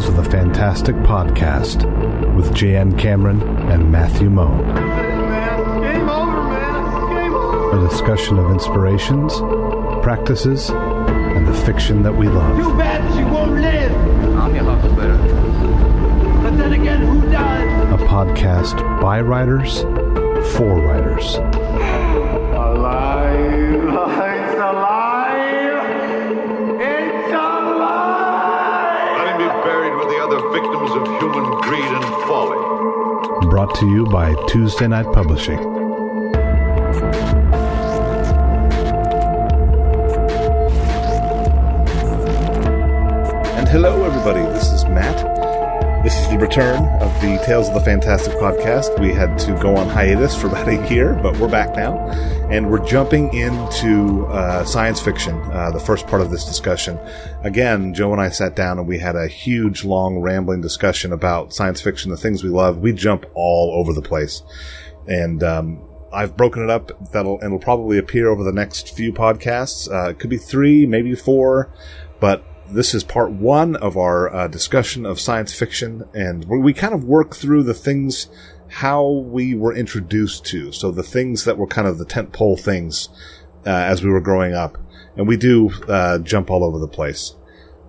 Tales of the Fantastic podcast with J.N. Cameron and Matthew Moan. Game over, man. Game over. A discussion of inspirations, practices, and the fiction that we love. Too bad she won't live. I'm your huckleberry. But then again, who does? A podcast by writers for writers. Alive. Alive. Brought to you by Tuesday Night Publishing. And hello, everybody. This is Matt. This is the return of the Tales of the Fantastic podcast. We had to go on hiatus for about a year, but we're back now. And we're jumping into uh, science fiction, uh, the first part of this discussion. Again, Joe and I sat down and we had a huge, long, rambling discussion about science fiction, the things we love. We jump all over the place. And um, I've broken it up. That'll and it'll probably appear over the next few podcasts. Uh, it could be three, maybe four, but this is part one of our uh, discussion of science fiction, and we kind of work through the things how we were introduced to. So the things that were kind of the tentpole things uh, as we were growing up, and we do uh, jump all over the place.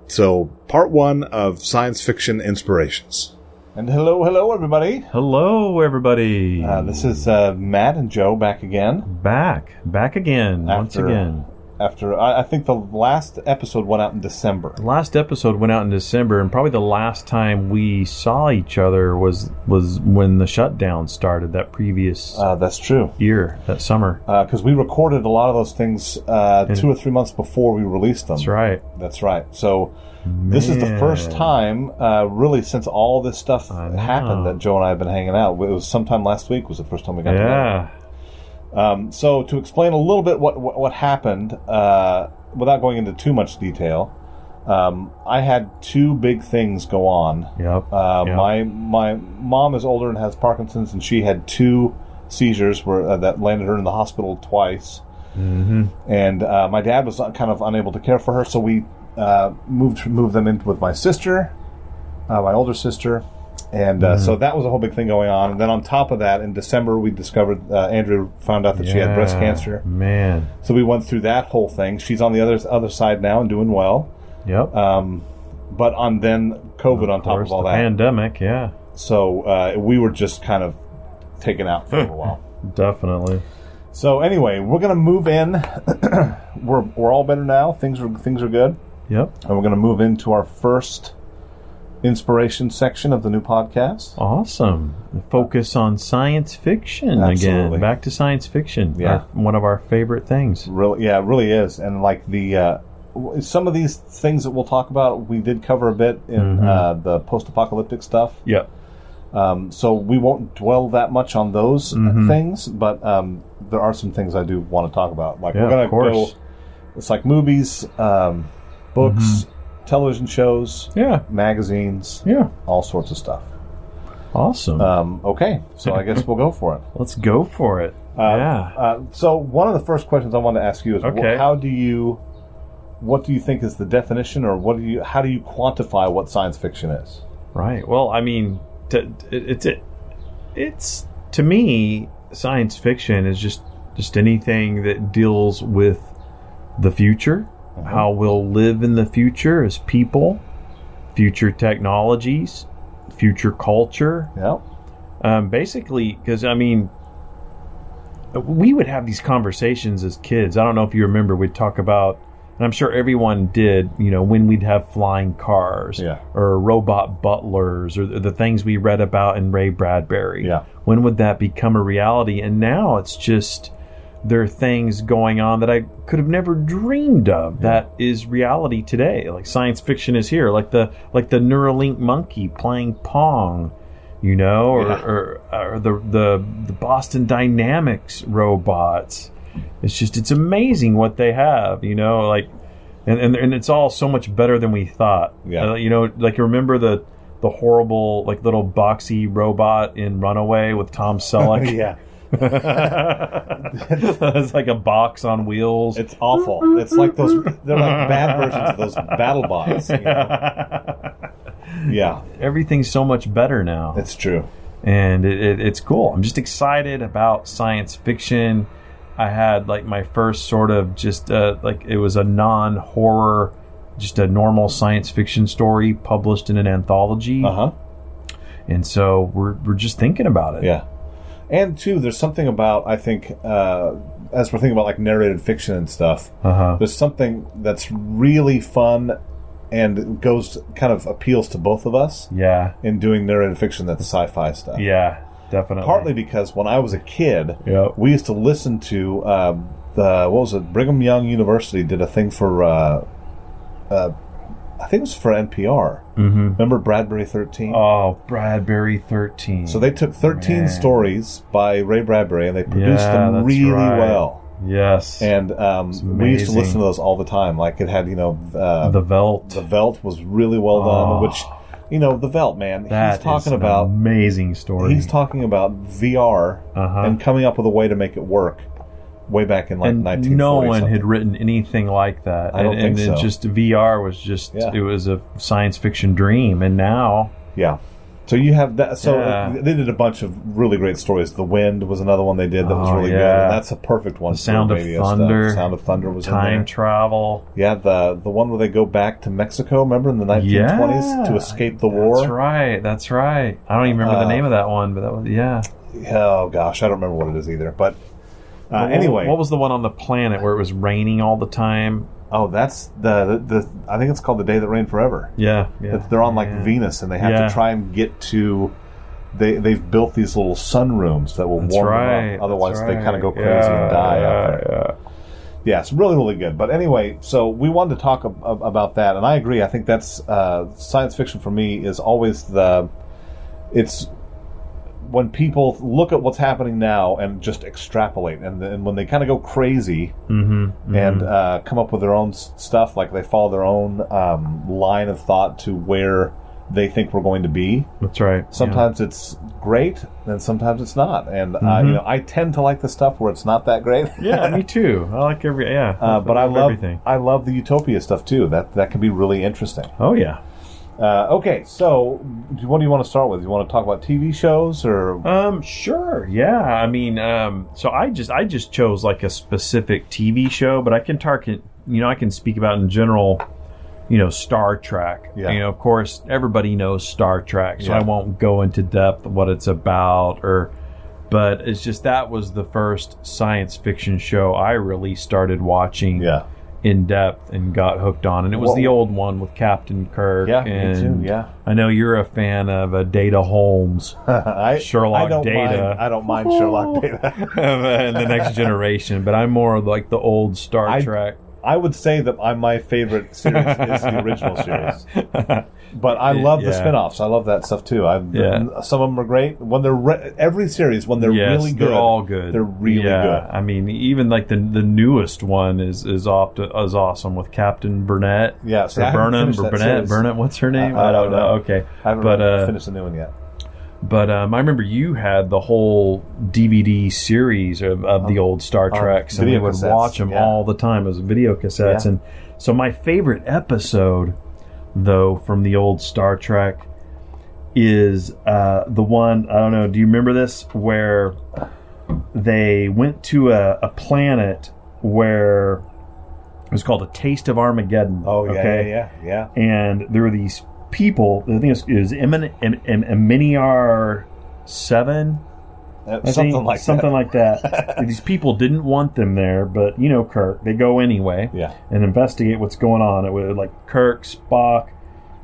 So part one of science fiction inspirations. And hello, hello, everybody. Hello, everybody. Uh, this is uh, Matt and Joe back again. back, back again, once again. After I, I think the last episode went out in December. Last episode went out in December, and probably the last time we saw each other was was when the shutdown started. That previous Uh, that's true year, that summer. because we recorded a lot of those things uh, two or three months before we released them. That's right. That's right. So this is the first time, uh, really, since all this stuff happened that Joe and I have been hanging out. It was sometime last week was the first time we got together. Um, so to explain a little bit what what, what happened, uh, without going into too much detail, um, I had two big things go on. Yep. Uh, Yep. My my mom is older and has Parkinson's, and she had two seizures where uh, that landed her in the hospital twice. Mm-hmm. And uh, my dad was kind of unable to care for her, so we uh, moved moved them in with my sister, uh, my older sister. And uh, so that was a whole big thing going on. And then on top of that, in December, we discovered uh, Andrew found out that she had breast cancer. Man. So we went through that whole thing. She's on the other other side now and doing well. Yep. Um, but on then COVID on top course, of all the that. pandemic. Yeah. So uh, we were just kind of taken out for a while. Definitely. So anyway, we're gonna move in. we're we're all better now. Things are things are good, Yep. and we're gonna move into our first inspiration section of the new podcast. Awesome. Focus on science fiction Absolutely. again. Back to science fiction. Yeah. Our- one of our favorite things. Really, yeah, it really is. And like the uh, some of these things that we'll talk about, we did cover a bit in uh, the post-apocalyptic stuff. Yep. Um, so we won't dwell that much on those Mm-hmm. things, but um, there are some things I do want to talk about. Like Yeah, we're gonna go. It's like movies, um, books, Mm-hmm. Television shows, Yeah. magazines, Yeah. all sorts of stuff. Awesome. Um, okay, so I guess we'll go for it. Let's go for it. Uh, yeah. Uh, so one of the first questions I want to ask you is, wh- Okay. how do you, what do you think is the definition, or what do you, how do you quantify what science fiction is? Right. Well, I mean, it's it, it's to me, science fiction is just just anything that deals with the future, how we'll live in the future as people, future technologies, future culture. Yeah. Um, basically, because I mean, we would have these conversations as kids. I don't know if you remember. We'd talk about, and I'm sure everyone did. You know, when we'd have flying cars, Yeah. or robot butlers, or the, the things we read about in Ray Bradbury. Yeah. When would that become a reality? And now it's just there are things going on that I could have never dreamed of that is reality today. Like science fiction is here, like the like the Neuralink monkey playing Pong, you know, or, Yeah. or, or the, the the Boston Dynamics robots. It's just it's amazing what they have, you know, like and and, and it's all so much better than we thought. Yeah. Uh, you know, like you remember the the horrible like little boxy robot in Runaway with Tom Selleck. yeah. it's like a box on wheels. It's awful. It's like those. They're like bad versions of those battle bots. You know? Yeah, everything's so much better now. it's true. and it, it, it's cool. I'm just excited about science fiction. I had like my first sort of just uh, like it was a non horror, just a normal science fiction story published in an anthology, Uh huh. and so we're we're just thinking about it. Yeah, and two, there's something about I think uh, as we're thinking about like narrated fiction and stuff. Uh huh. There's something that's really fun and goes kind of appeals to both of us Yeah. in doing narrated fiction that's sci-fi stuff. Yeah. Definitely. Partly because when I was a kid, Yep. we used to listen to um, the what was it? Brigham Young University did a thing for uh, uh, I think it was for NPR. Mm-hmm. Remember Bradbury Thirteen? Oh, Bradbury thirteen. So they took 13 Man. stories by Ray Bradbury and they produced Yeah, them really right. well. yes, And um, we used to listen to those all the time. Like it had, you know, uh, the Veldt. the, Veldt. Was really well Oh. done. Which, you know, the Veldt man, That he's talking about amazing story. he's talking about VR Uh-huh. and coming up with a way to make it work. Way back in like and 1940 no one something. had written anything like that. I don't and, and think it so. just VR was just Yeah. it was a science fiction dream, and now Yeah. So you have that. So Yeah. they did a bunch of really great stories. The Wind was another one they did that was Oh, really good, and that's a perfect one. The Sound of radio stuff. Thunder, Sound of Thunder was time travel. Yeah, the the one where they go back to Mexico. Remember in the 1920s Yeah. to escape the war. That's right. That's right. I don't even remember Uh, the name of that one, but that was yeah. Oh gosh, I don't remember what it is either. But uh, What- anyway, what was the one on the planet where it was raining all the time? oh, that's the, the the I think it's called the Day That Rained Forever. Yeah, yeah. They're on like yeah. Venus, and they have Yeah. to try and get to. They they've built these little sunrooms that will That's warm right. them up. Otherwise, that's they kind of go crazy Yeah, and die yeah, out there. Yeah. Yeah, it's really, really good. But anyway, so we wanted to talk ab- ab- about that, and I agree. I think that's uh, science fiction for me is always the. It's when people look at what's happening now and just extrapolate, and then when they kind of go crazy Mm-hmm. and uh, come up with their own s- stuff, like they follow their own um, line of thought to where they think we're going to be. That's right. Sometimes it's great, and sometimes it's not. And uh, Mm-hmm. you know, I tend to like the stuff where it's not that great. Yeah, yeah me too. I like every yeah. Uh, but I love everything. I love the utopia stuff too. That that can be really interesting. Oh yeah. Uh, okay, so what do you want to start with? You want to talk about TV shows or Um, sure. Yeah. I mean, um, so I just I just chose like a specific TV show, but I can target. You know, I can speak about in general. You know, Star Trek. Yeah. You know, of course, everybody knows Star Trek, so Yeah. I won't go into depth what it's about or. But it's just that was the first science fiction show I really started watching yeah, in depth and got hooked on, and it was the old one with Captain Kirk. yeah, and me too. Yeah, I know you're a fan of uh, Data Holmes. I, Sherlock I don't Data. Mind, I don't mind Sherlock Data. and the next generation, but I'm more like the old Star I- Trek. I would say that my favorite series is the original series, but I love the Yeah. spin-offs. I love that stuff too. I, Yeah. some of them are great when they're re- every series when they're yes, really good. they're all good. They're really yeah, good. I mean, even like the the newest one is is off is awesome with Captain Burnett. Yeah, I or Burnham, or Burnett. Burnett. What's her name? I- I don't know. Okay, I haven't but uh, finished the new one yet. But um, I remember you had the whole DVD series of, of the old Star Treks, and we would cassettes, watch them all the time as video cassettes. And so my favorite episode, though, from the old Star Trek is uh, the one I don't know. Do you remember this where they went to a, a planet where it was called a Taste of Armageddon? Oh yeah, okay? yeah, yeah, yeah. and there were these people. I think it was, it was Emin, em, em, Eminiar Seven, Uh, I something like something that. like that. these people didn't want them there, but you know Kirk. They go anyway Yeah, and investigate what's going on. It was like Kirk, Spock,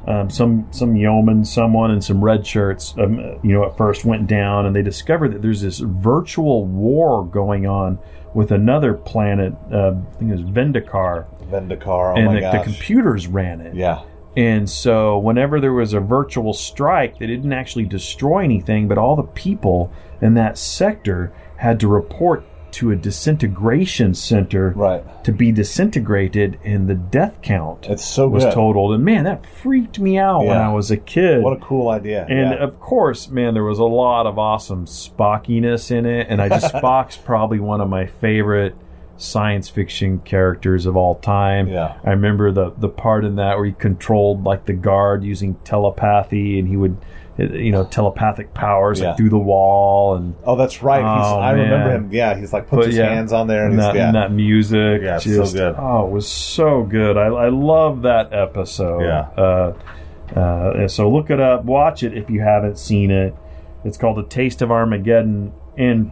um, some some yeoman, someone, and some red shirts. Um, you know, at first went down, and they discovered that there's this virtual war going on with another planet. Uh, I think it was Vendikar, Vendikar. Oh and the, the computers ran it. yeah, And so, whenever there was a virtual strike, they didn't actually destroy anything, but all the people in that sector had to report to a disintegration center right. to be disintegrated, and the death count It's so was good. totaled. And man, that freaked me out when I was a kid. What a cool idea. and yeah. of course, man, there was a lot of awesome Spockiness in it, and I just Spock's probably one of my favorite science fiction characters of all time. Yeah. I remember the the part in that where he controlled like the guard using telepathy, and he would, you know, telepathic powers Yeah. like through the wall and. Oh, that's right. he's, Oh, I remember him. Yeah, he's like puts But, his yeah, hands on there and, and he's that, yeah. and that music. Yeah, it's so good. Oh, it was so good. I, I love that episode. Yeah. Uh, uh, so look it up, watch it if you haven't seen it. It's called The Taste of Armageddon. And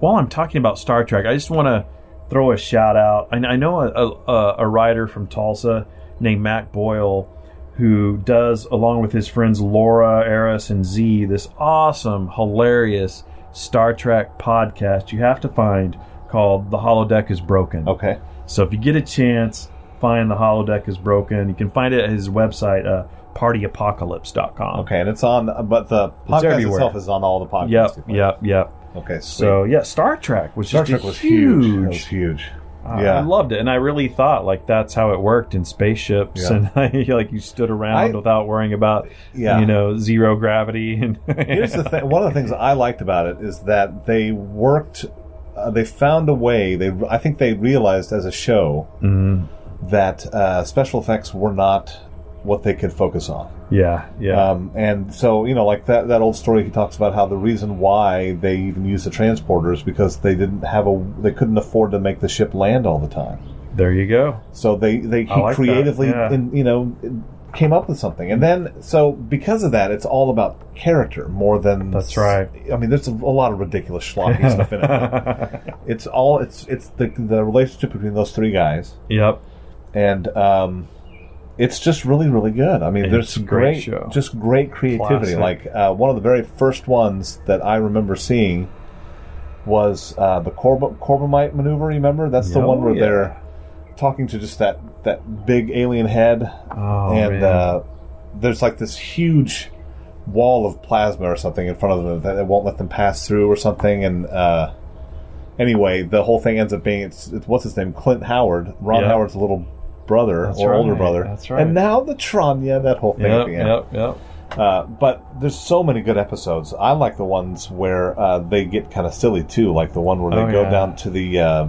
while I'm talking about Star Trek, I just want to throw a shout out. I, I know a, a, a writer from Tulsa named Mac Boyle who does, along with his friends Laura, Eris, and Z, this awesome, hilarious Star Trek podcast you have to find called The Holodeck is Broken. okay. So if you get a chance, find The Holodeck is Broken. You can find it at his website, uh, partyapocalypse.com. Okay, and it's on, but the podcast itself is on all the podcasts. Yep, yep, yep. Okay, sweet. So yeah, Star Trek, which Star Trek was huge. huge. It was huge. Uh, yeah. I loved it, and I really thought like that's how it worked in spaceships, Yeah. and like you stood around I- without worrying about, Yeah. you know, zero gravity. And Here's the thing. One of the things I liked about it is that they worked. Uh, they found a way. They, I think, they realized as a show Mm-hmm. that uh, special effects were not what they could focus on. yeah, yeah, Um, and so, you know, like that, that old story he talks about how the reason why they even used the transporters because they didn't have a, they couldn't afford to make the ship land all the time. there you go. So they, they he like creatively, yeah. in, you know, came up with something. And then, so because of that, it's all about character more than. That's right. I mean, there's a, a lot of ridiculous schlocky stuff in it. It's all, it's, it's the, the relationship between those three guys. Yep. And, um, it's just really, really good. I mean, there's a great great, show. just great creativity. Classic. Like uh, one of the very first ones that I remember seeing was uh, the Corb- Corbomite maneuver. Remember? That's the Oh, one where yeah. they're talking to just that that big alien head, Oh, and uh, there's like this huge wall of plasma or something in front of them that it won't let them pass through or something. And uh, anyway, the whole thing ends up being it's, it's what's his name, Clint Howard, Ron Yeah. Howard's little brother That's or older brother. that's right. And now the Tranya, that whole thing at Yep, the end. yep, yep. Uh, but there's so many good episodes. I like the ones where uh, they get kind of silly too, like the one where they Oh, go yeah. down to the uh,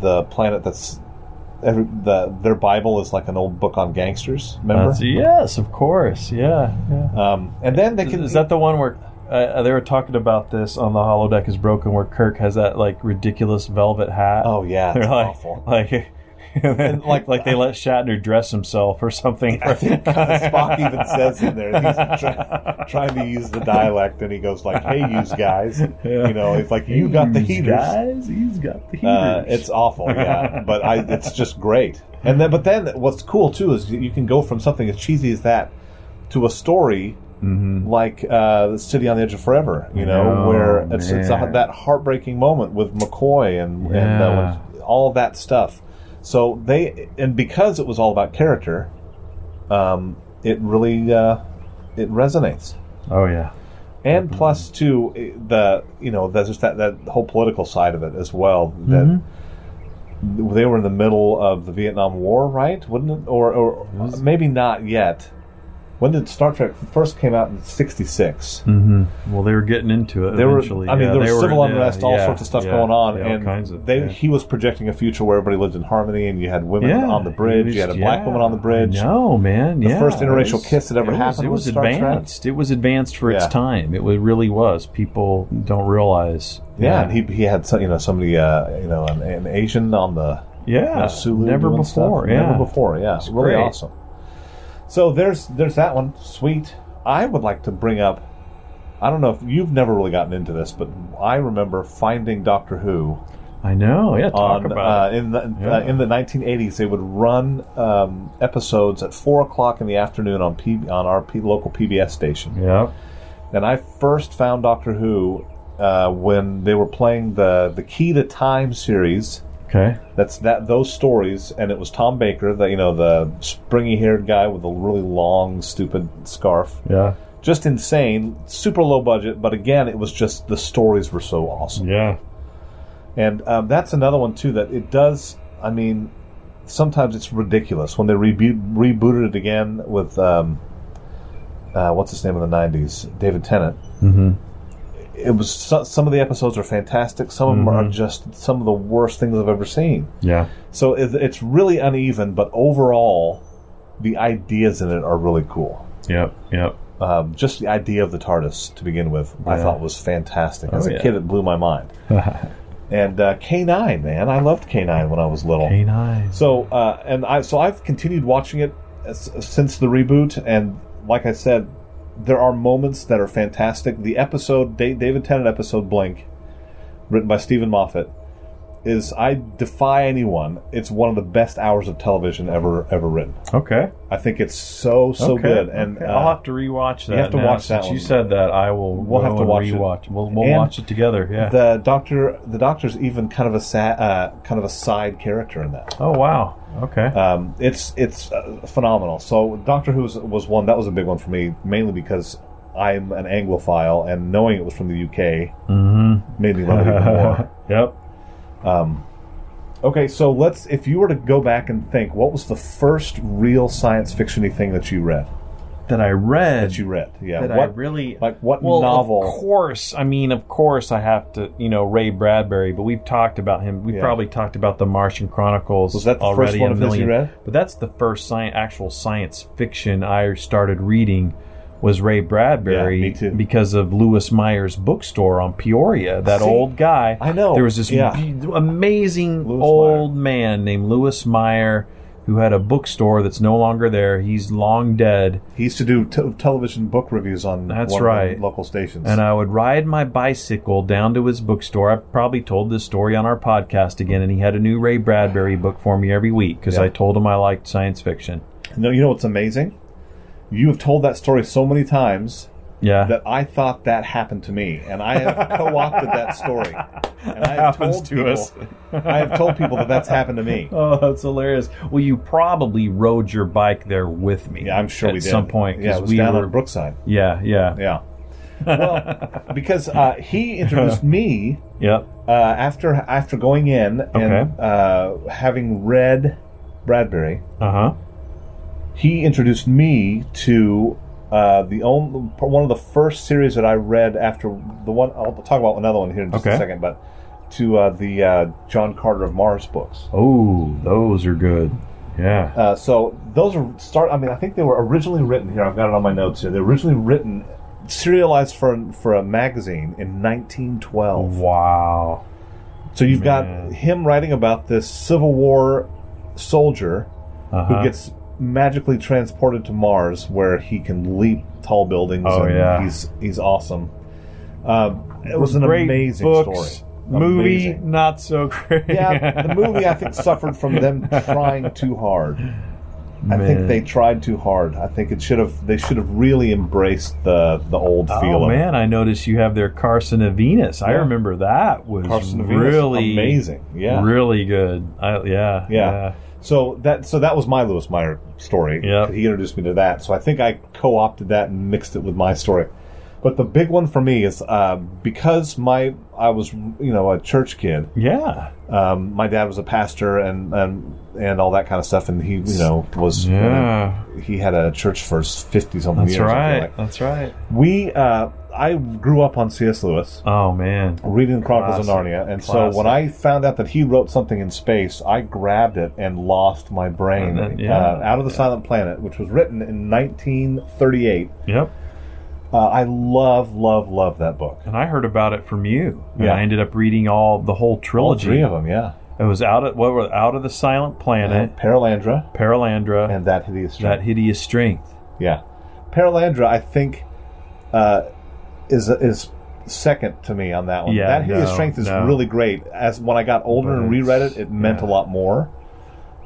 the planet that's every, the their Bible is like an old book on gangsters. Remember? That's- yes, of course. Yeah, yeah. Um, and then they can Is that the one where uh, they were talking about this on the holodeck is broken, where Kirk has that like ridiculous velvet hat? Oh yeah, they're it's like, awful. like, and like, like they let Shatner dress himself or something. I think Spock even says in there he's try, trying to use the dialect, and he goes like, "Hey, use guys," you know, it's like you got the heaters. guys. He's got the heaters. Uh, it's awful, yeah, but I, it's just great. And then, but then, what's cool too is you can go from something as cheesy as that to a story like uh, the City on the Edge of Forever. You know, Mm-hmm. Oh, where it's, it's a, that heartbreaking moment with McCoy and, and uh, all of that stuff. So they and because it was all about character, um, it really uh, it resonates. oh yeah. And plus, too, the you know that's just that that whole political side of it as well. That they were in the middle of the Vietnam War, right? Wouldn't it? Or, or maybe not yet. When did Star Trek first came out in '66? Mm-hmm. Well, they were getting into it There were. I mean, yeah, there was they were- civil yeah, unrest, all yeah, sorts of stuff going on, and kinds of. they he was projecting a future where everybody lived in harmony, and you had women on the bridge, it you had a black woman on the bridge. No, man. The first interracial was- kiss that ever it was- happened It was was Star Trek. advanced. It was advanced for its time. It was, really was. People don't realize. Yeah, and he he had some, you know somebody uh, you know an, an Asian on the Yeah, Sulu never before. stuff. Yeah, Never before. Yeah, It's really great. awesome. So there's there's that one. Sweet. I would like to bring up. I don't know if you've never really gotten into this, but I remember finding Doctor Who I know. Yeah, talk on about uh, it. in the Yeah. uh, in the 1980s. They would run um, episodes at four o'clock in the afternoon on P, on our P, local PBS station. Yeah. And I first found Doctor Who uh, when they were playing the the Key to Time series. Okay. That's that those stories, and it was Tom Baker, the you know the springy haired guy with a really long, stupid scarf. Yeah. Just insane, super low budget, but again, it was just the stories were so awesome. Yeah. And um, that's another one too that it does. I mean, sometimes it's ridiculous when they reboot, rebooted it again with um, uh, what's his name in the '90s, David Tennant. Mm-hmm. It was some of the episodes are fantastic. Some of them are just some of the worst things I've ever seen. Yeah. So it's really uneven, but overall, the ideas in it are really cool. Yep. Yep. Um, just the idea of the TARDIS to begin with, I thought was fantastic. As Oh, a yeah. kid, it blew my mind. and uh, K9, man, I loved K9 when I was little. K9. So uh, and I so I've continued watching it s- since the reboot, and like I said, there are moments that are fantastic. The episode Da- David Tennant episode Blink, written by Steven Moffat, is I defy anyone. It's one of the best hours of television ever ever written. Okay. I think it's so so okay. good, and okay. uh, I'll have to rewatch that. have to now. watch that Since one. You said that. I will. We'll go have to and watch it. rewatch. We'll, we'll And watch it together. Yeah. the doctor the doctor's even kind of a sa- uh, kind of a side character in that. oh wow. Okay. Um, it's it's uh, phenomenal. So Doctor Who was, was one that was a big one for me, mainly because I'm an Anglophile, and knowing it was from the UK Mm-hmm. made me love it even more. yep. Um, okay, so let's. If you were to go back and think, what was the first real science fictiony thing that you read? That I read. That you read, yeah. that what I really like? What well, novel? Of course, I mean, of course, I have to, you know, Ray Bradbury. But we've talked about him. We've Yeah. probably talked about the Martian Chronicles. Was that the already first one a of his you read? But that's the first sci- actual science fiction I started reading. Was Ray Bradbury Yeah, because of Lewis Meyer's bookstore on Peoria? That See, old guy. I know, There was this yeah. be- amazing Louis old man named Lewis Meyer who had a bookstore that's no longer there. He's long dead. He used to do t- television book reviews on That's one of the right. local stations. And I would ride my bicycle down to his bookstore. I've probably told this story on our podcast again, and he had a new Ray Bradbury book for me every week because Yeah. I told him I liked science fiction. no, you know what's amazing? You have told that story so many times Yeah. that I thought that happened to me, and I have co-opted that story. And I have happens told to people, us. I have told people that that's happened to me. Oh, that's hilarious. Well, you probably rode your bike there with me. Yeah, I'm sure at we did. some point. Yeah, it was we down were, on Brookside. Yeah, yeah, Yeah. Well, because uh, he introduced me Yep. uh, after after going in and Okay. uh, having read Bradbury. Uh huh. He introduced me to uh, the only one of the first series that I read after the one. I'll talk about another one here in just a second, but to uh, the uh, John Carter of Mars books. Oh, those are good. Yeah. Uh, so those are start. I mean, I think they were originally written here. I've got it on my notes here. They were originally written, serialized for for a magazine in 1912. Wow. So you've Man. got him writing about this Civil War soldier Uh-huh. who gets magically transported to Mars, where he can leap tall buildings. Oh, and yeah. he's he's awesome. Um, it was an Great amazing books. story. Movie, Amazing. not so great. Yeah, the movie I think suffered from them trying too hard. I think they tried too hard. I think it should have. They should have really embraced the the old feel Oh man, I noticed you have their Carson of Venus. I remember that was. Carson of Venus. really amazing. Yeah, really good. I, yeah, Yeah. So that so that was my Lewis Meyer story. Yep. He introduced me to that. So I think I co-opted that and mixed it with my story. But the big one for me is uh, because my I was you know a church kid. yeah, Um, my dad was a pastor and and and all that kind of stuff, and he you know was yeah. he had a church for fifty something That's years. Right. like. That's right. We uh, I grew up on C.S. Lewis Oh man, reading the Chronicles Classic. of Narnia, and so when I found out that he wrote something in space, I grabbed it and lost my brain. Uh, yeah. uh, out of the Silent Planet, which was written in 1938. yep. Uh, I love, love, love that book. And I heard about it from you. And Yeah. I ended up reading all the whole All trilogy. three of them, yeah. It was out of what were out of the Silent Planet, Perelandra Perelandra, and that hideous strength. that hideous strength. yeah, Perelandra, I think, uh, is is second to me on that one. Yeah, that no, strength is no. really great. As when I got older But and reread it, it meant yeah. a lot more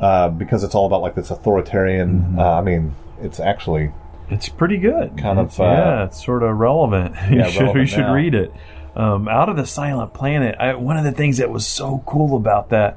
uh, because it's all about like this authoritarian. Mm-hmm. Uh, I mean, it's actually It's pretty good. Kind of, uh, yeah, it's sort of relevant. you Yeah, should, relevant you should now. read it. Um, Out of the Silent Planet. I, one of the things that was so cool about that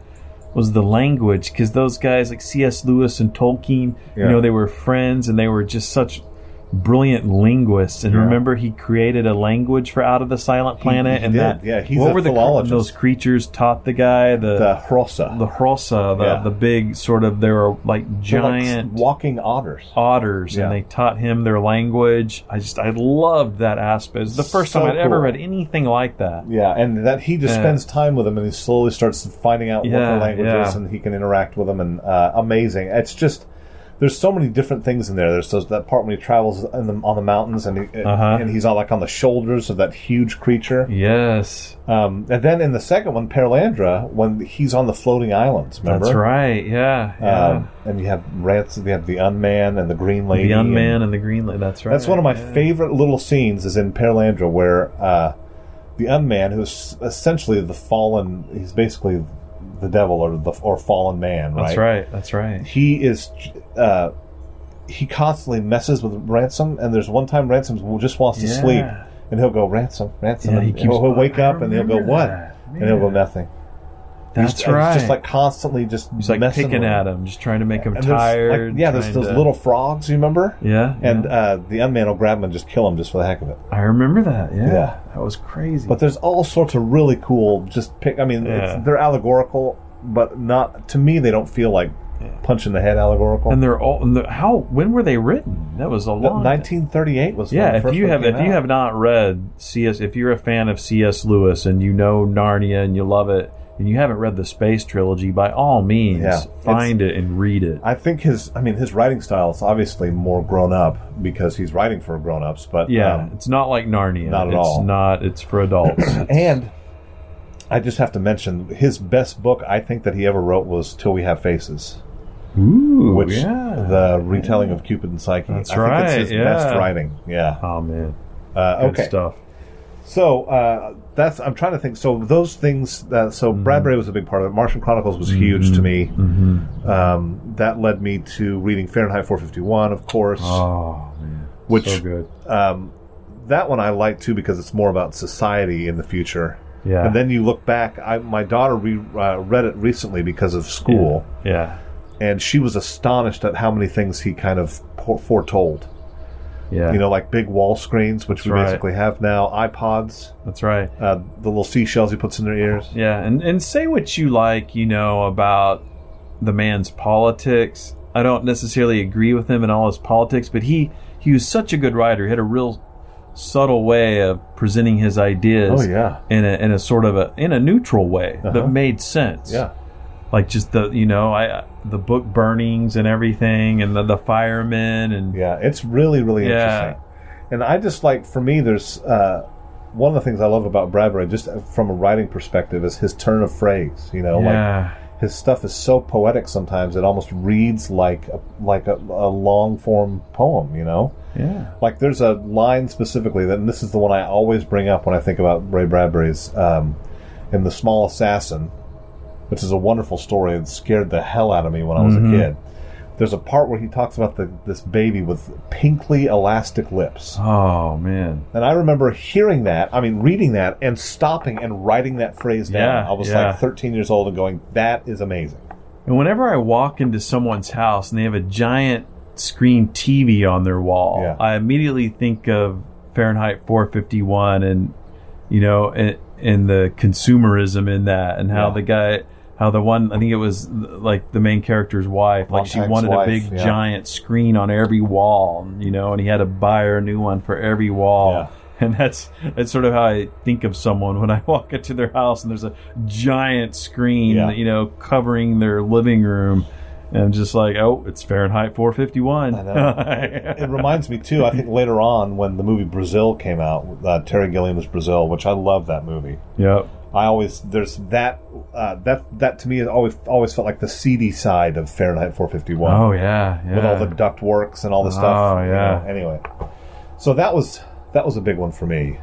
was the language because those guys like C.S. Lewis and Tolkien, Yeah. you know, they were friends and they were just such brilliant linguist. And Yeah. remember, he created a language for Out of the Silent Planet. he and did, that, yeah, he's what a were the those creatures taught the guy the The Hrossa. the Hrossa, the Yeah. the big sort of they were like They're like giant walking otters. otters Yeah. and they taught him their language. I just I loved that aspect. It's the first So time I'd ever read anything like that. Yeah, and that he just spends time with them, and he slowly starts finding out what their language is, and he can interact with them, and uh, amazing. It's just there's so many different things in there. There's those, that part when he travels in the, on the mountains, and he, Uh-huh. and he's on like on the shoulders of that huge creature. Yes, Um, and then in the second one, Perelandra, when he's on the floating islands. Remember? that's right. Yeah, yeah. Um, and you have Ransom, you have the Unman and the Green Lady. the Unman and- and the Green Lady. That's right. That's one of my yeah. favorite little scenes is in Perelandra where uh, the Unman, who's essentially the fallen, he's basically the devil or the or fallen man, right? That's right. That's right. He is. Uh, he constantly messes with Ransom, and there's one time Ransom just wants to Yeah. sleep, and he'll go Ransom, Ransom, Yeah, he and he'll, he'll wake up and he'll go remember what, that. and he'll go nothing. That's right. Just like constantly just He's like picking with at him. him, just trying to make him And there's, like, tired. yeah, there's those to- little frogs. You remember? Yeah, And yeah. uh, the unman will grab them and just kill them just for the heck of it. I remember that. Yeah, Yeah. that was crazy. But there's all sorts of really cool. Just pick. I mean, Yeah. it's, they're allegorical, but not to me. They don't feel like punch in the head allegorical. and they're all and the, how when were they written? That was a long. 1938 was yeah, the if first you have if you have not read C.S. if you're a fan of C.S. Lewis and you know Narnia and you love it and you haven't read the Space Trilogy, by all means Yeah, find it and read it. I think his. I mean, his writing style is obviously more grown up because he's writing for grown-ups. But yeah, um, it's not like Narnia. not at it's all. not. It's for adults. and I just have to mention his best book. I think that he ever wrote was "Till We Have Faces." Ooh, which yeah. the retelling of Cupid and Psyche. That's I think right, it's his yeah. best writing. Yeah. oh man, Uh, good okay. stuff. So uh, that's I'm trying to think. So those things. That, so Mm-hmm. Bradbury was a big part of it. Martian Chronicles was huge to me. Um, that led me to reading Fahrenheit 451, of course. Oh man, Which- so good. Um, that one I like too because it's more about society in the future. Yeah. And then you look back. I, my daughter re, uh, read it recently because of school, Yeah, and she was astonished at how many things he kind of por- foretold. Yeah. You know, like big wall screens, which we right. basically have now. iPods, that's right. uh, the little seashells he puts in their ears. Yeah, and, and say what you like, you know, about the man's politics. I don't necessarily agree with him in all his politics, but he he was such a good writer. He had a real subtle way of presenting his ideas. Oh, yeah. in a in a sort of a in a neutral way Uh-huh. that made sense. Yeah. Like just the you know I the book burnings and everything, and the the firemen and Yeah, it's really, really Yeah. interesting. And I just like, for me, there's uh, one of the things I love about Bradbury, just from a writing perspective, is his turn of phrase. You know, like yeah, his stuff is so poetic sometimes it almost reads like a, like a, a long form poem. You know, yeah, like there's a line specifically that, and this is the one I always bring up when I think about Ray Bradbury's um, in The Small Assassin, which is a wonderful story. It scared the hell out of me when I was Mm-hmm. a kid. There's a part where he talks about the, this baby with pinkly elastic lips. oh man, And I remember hearing that, I mean, reading that and stopping and writing that phrase down. Yeah, I was yeah. like 13 years old and going, that is amazing. And whenever I walk into someone's house and they have a giant screen TV on their wall, Yeah. I immediately think of Fahrenheit 451 and you know and, and the consumerism in that and how Yeah. the guy how the one I think it was like the main character's wife like she wanted a big yeah. giant screen on every wall you know and he had to buy her a new one for every wall Yeah. and that's that's sort of how I think of someone when I walk into their house and there's a giant screen, Yeah. you know, covering their living room. And I'm just like, oh, it's Fahrenheit 451. I know. it reminds me, too, I think later on when the movie Brazil came out, uh, Terry Gilliam's Brazil, which I love that movie. yep. I always there's that uh, that that to me has always always felt like the seedy side of Fahrenheit 451. Oh yeah, yeah. with all the duct works and all the stuff. Oh, you yeah. know. Anyway, so that was that was a big one for me.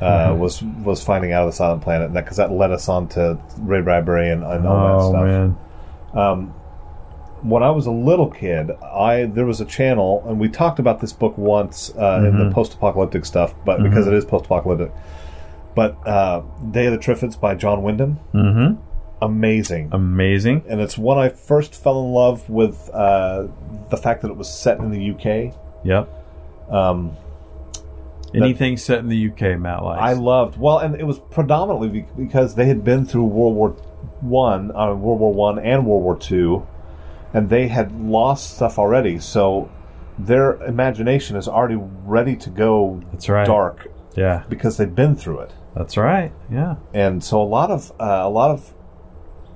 Uh, Mm-hmm. Was was finding out of the Silent Planet and that because that, led us on to Ray Bradbury and, and all that oh stuff. man. When I was a little kid, I there was a channel, and we talked about this book once uh, in Mm-hmm. the post-apocalyptic stuff, but because it is post-apocalyptic. But uh, Day of the Triffids by John Wyndham, Mm-hmm. amazing. Amazing. and it's when I first fell in love with uh, the fact that it was set in the UK. Yep. Anything set in the UK, Matt likes. I loved well, and it was predominantly because they had been through World War One, uh, World War One, and World War Two, and they had lost stuff already. So their imagination is already ready to go That's right. dark yeah, because they've been through it. That's right. Yeah. and so a lot of uh, a lot of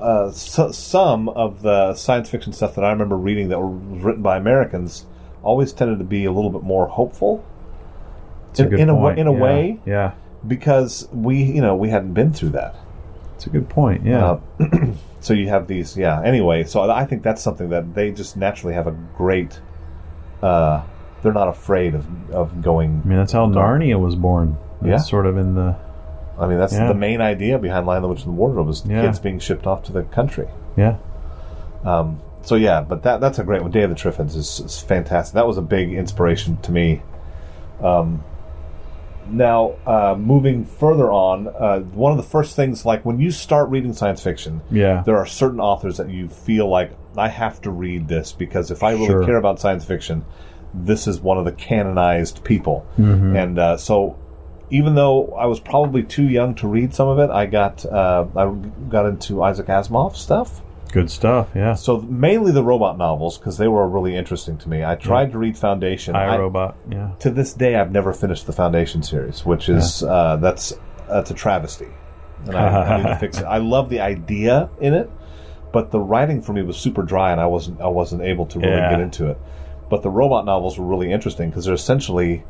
uh, s- some of the science fiction stuff that I remember reading that were written by Americans always tended to be a little bit more hopeful. It's a In- good in a point. in a yeah. way- Yeah. because we you know we hadn't been through that. It's a good point. Yeah. Uh, so you have these yeah. Anyway, so I think that's something that they just naturally have a great. Uh, they're not afraid of of going. I mean, that's how Narnia was born. Yeah. Sort of in the. I mean, that's Yeah. the main idea behind Lion, the Witch, and the Wardrobe is Yeah. kids being shipped off to the country. Yeah. So yeah, but that that's a great one. Day of the Triffids is, is fantastic. That was a big inspiration to me. Um, now, uh, moving further on, uh, one of the first things, like when you start reading science fiction, Yeah. there are certain authors that you feel like I have to read this because if I really Sure. care about science fiction, this is one of the canonized people. Mm-hmm. And uh, so, even though I was probably too young to read some of it, I got uh, I got into Isaac Asimov stuff. Good stuff. Yeah. So mainly the robot novels because they were really interesting to me. I tried to read Foundation. I I- Robot. Yeah. to this day, I've never finished the Foundation series, which is uh, that's that's a travesty, and I, I need to fix it. I love the idea in it, but the writing for me was super dry, and I wasn't I wasn't able to really Yeah. get into it. But the robot novels were really interesting because they're essentially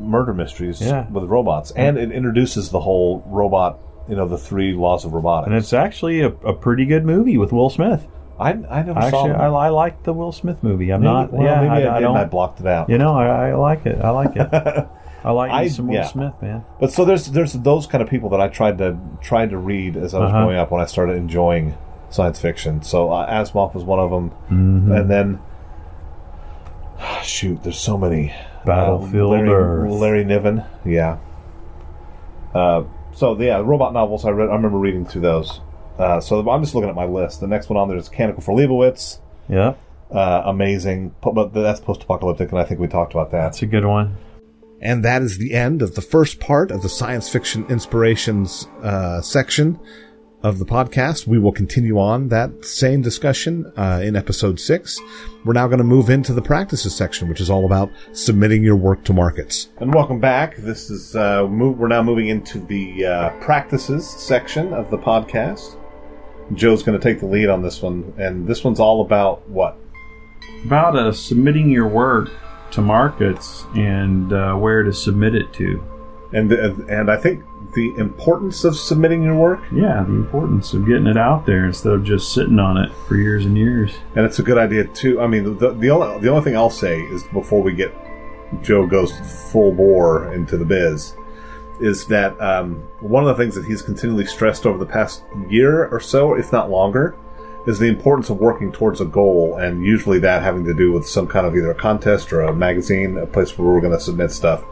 murder mysteries Yeah. with robots, and it introduces the whole robot. You know the three laws of robotics. And it's actually a, a pretty good movie with Will Smith. I, I never saw Actually, it. I, I like the Will Smith movie. I'm Maybe- not. well, yeah, maybe I, I, I don't. I blocked it out. You know, I, I like it. I like it. I like I- me some Will yeah. Smith, man. But so there's there's those kind of people that I tried to tried to read as I was Uh-huh. growing up when I started enjoying science fiction. So uh, Asimov was one of them, Mm-hmm. and then shoot, there's so many. Battlefield Larry, Earth. Larry Niven, yeah. Uh, so yeah, robot novels. I read. I remember reading through those. Uh, so I'm just looking at my list. The next one on there is Canticle for Leibowitz. Yeah, Uh, amazing, but that's post-apocalyptic, and I think we talked about that. that's a good one. And that is the end of the first part of the science fiction inspirations uh, section of the podcast. We will continue on that same discussion uh, in episode six. We're now going to move into the practices section, which is all about submitting your work to markets. And welcome back. This is uh, move, we're now moving into the uh, practices section of the podcast. Joe's going to take the lead on this one, and this one's all about what? About uh, submitting your work to markets and uh, where to submit it to. And and I think the importance of submitting your work, Yeah, the importance of getting it out there instead of just sitting on it for years and years. and it's a good idea too. I mean, the the only the only thing I'll say is before we get Joe goes full bore into the biz, is that um, one of the things that he's continually stressed over the past year or so, if not longer, is the importance of working towards a goal, and usually that having to do with some kind of either a contest or a magazine, a place where we're going to submit stuff,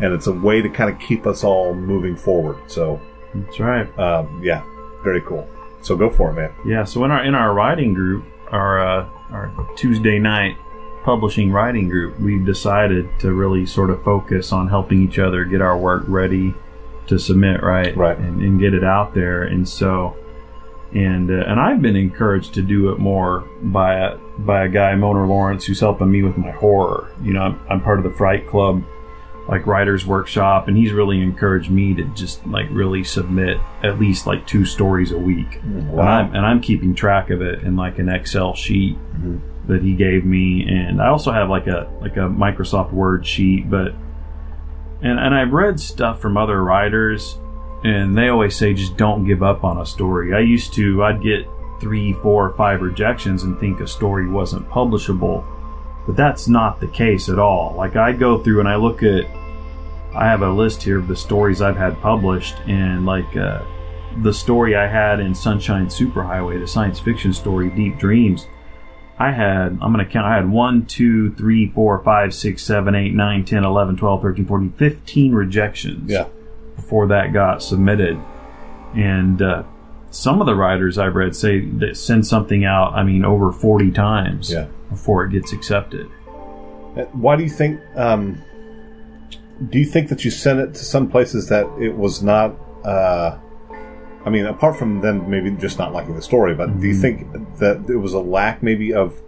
and it's a way to kind of keep us all moving forward. So, That's right. um, yeah, very cool. So go for it, man. Yeah, so in our in our writing group, our uh, our Tuesday night publishing writing group, we've decided to really sort of focus on helping each other get our work ready to submit, right? Right. And, and get it out there. And so, and uh, and I've been encouraged to do it more by a by a guy, Mona Lawrence, who's helping me with my horror. You know, I'm, I'm part of the Fright Club like writers workshop and he's really encouraged me to just like really submit at least like two stories a week. And I'm, and I'm keeping track of it in like an excel sheet mm-hmm. that he gave me. And i also have like a like a microsoft word sheet but and and i've read stuff from other writers and they always say just don't give up on a story. I used to i'd get three four five rejections and think a story wasn't publishable but that's not the case at all. Like I go through and I look at, I have a list here of the stories I've had published, and like uh, the story I had in Sunshine Superhighway, the science fiction story Deep Dreams. I had, I'm going to count, I had 1, 2, 3, 4, 5, 6, 7, 8, 9, 10, 11, 12, 13, 14, 15 rejections Yeah. before that got submitted. And uh, some of the writers I've read say that send something out, I mean, over 40 times Yeah. Before it gets accepted. Uh, Why do you think? Um, do you think that you sent it to some places that it was not? Uh, I mean, apart from them maybe just not liking the story, but do you think that it was a lack maybe of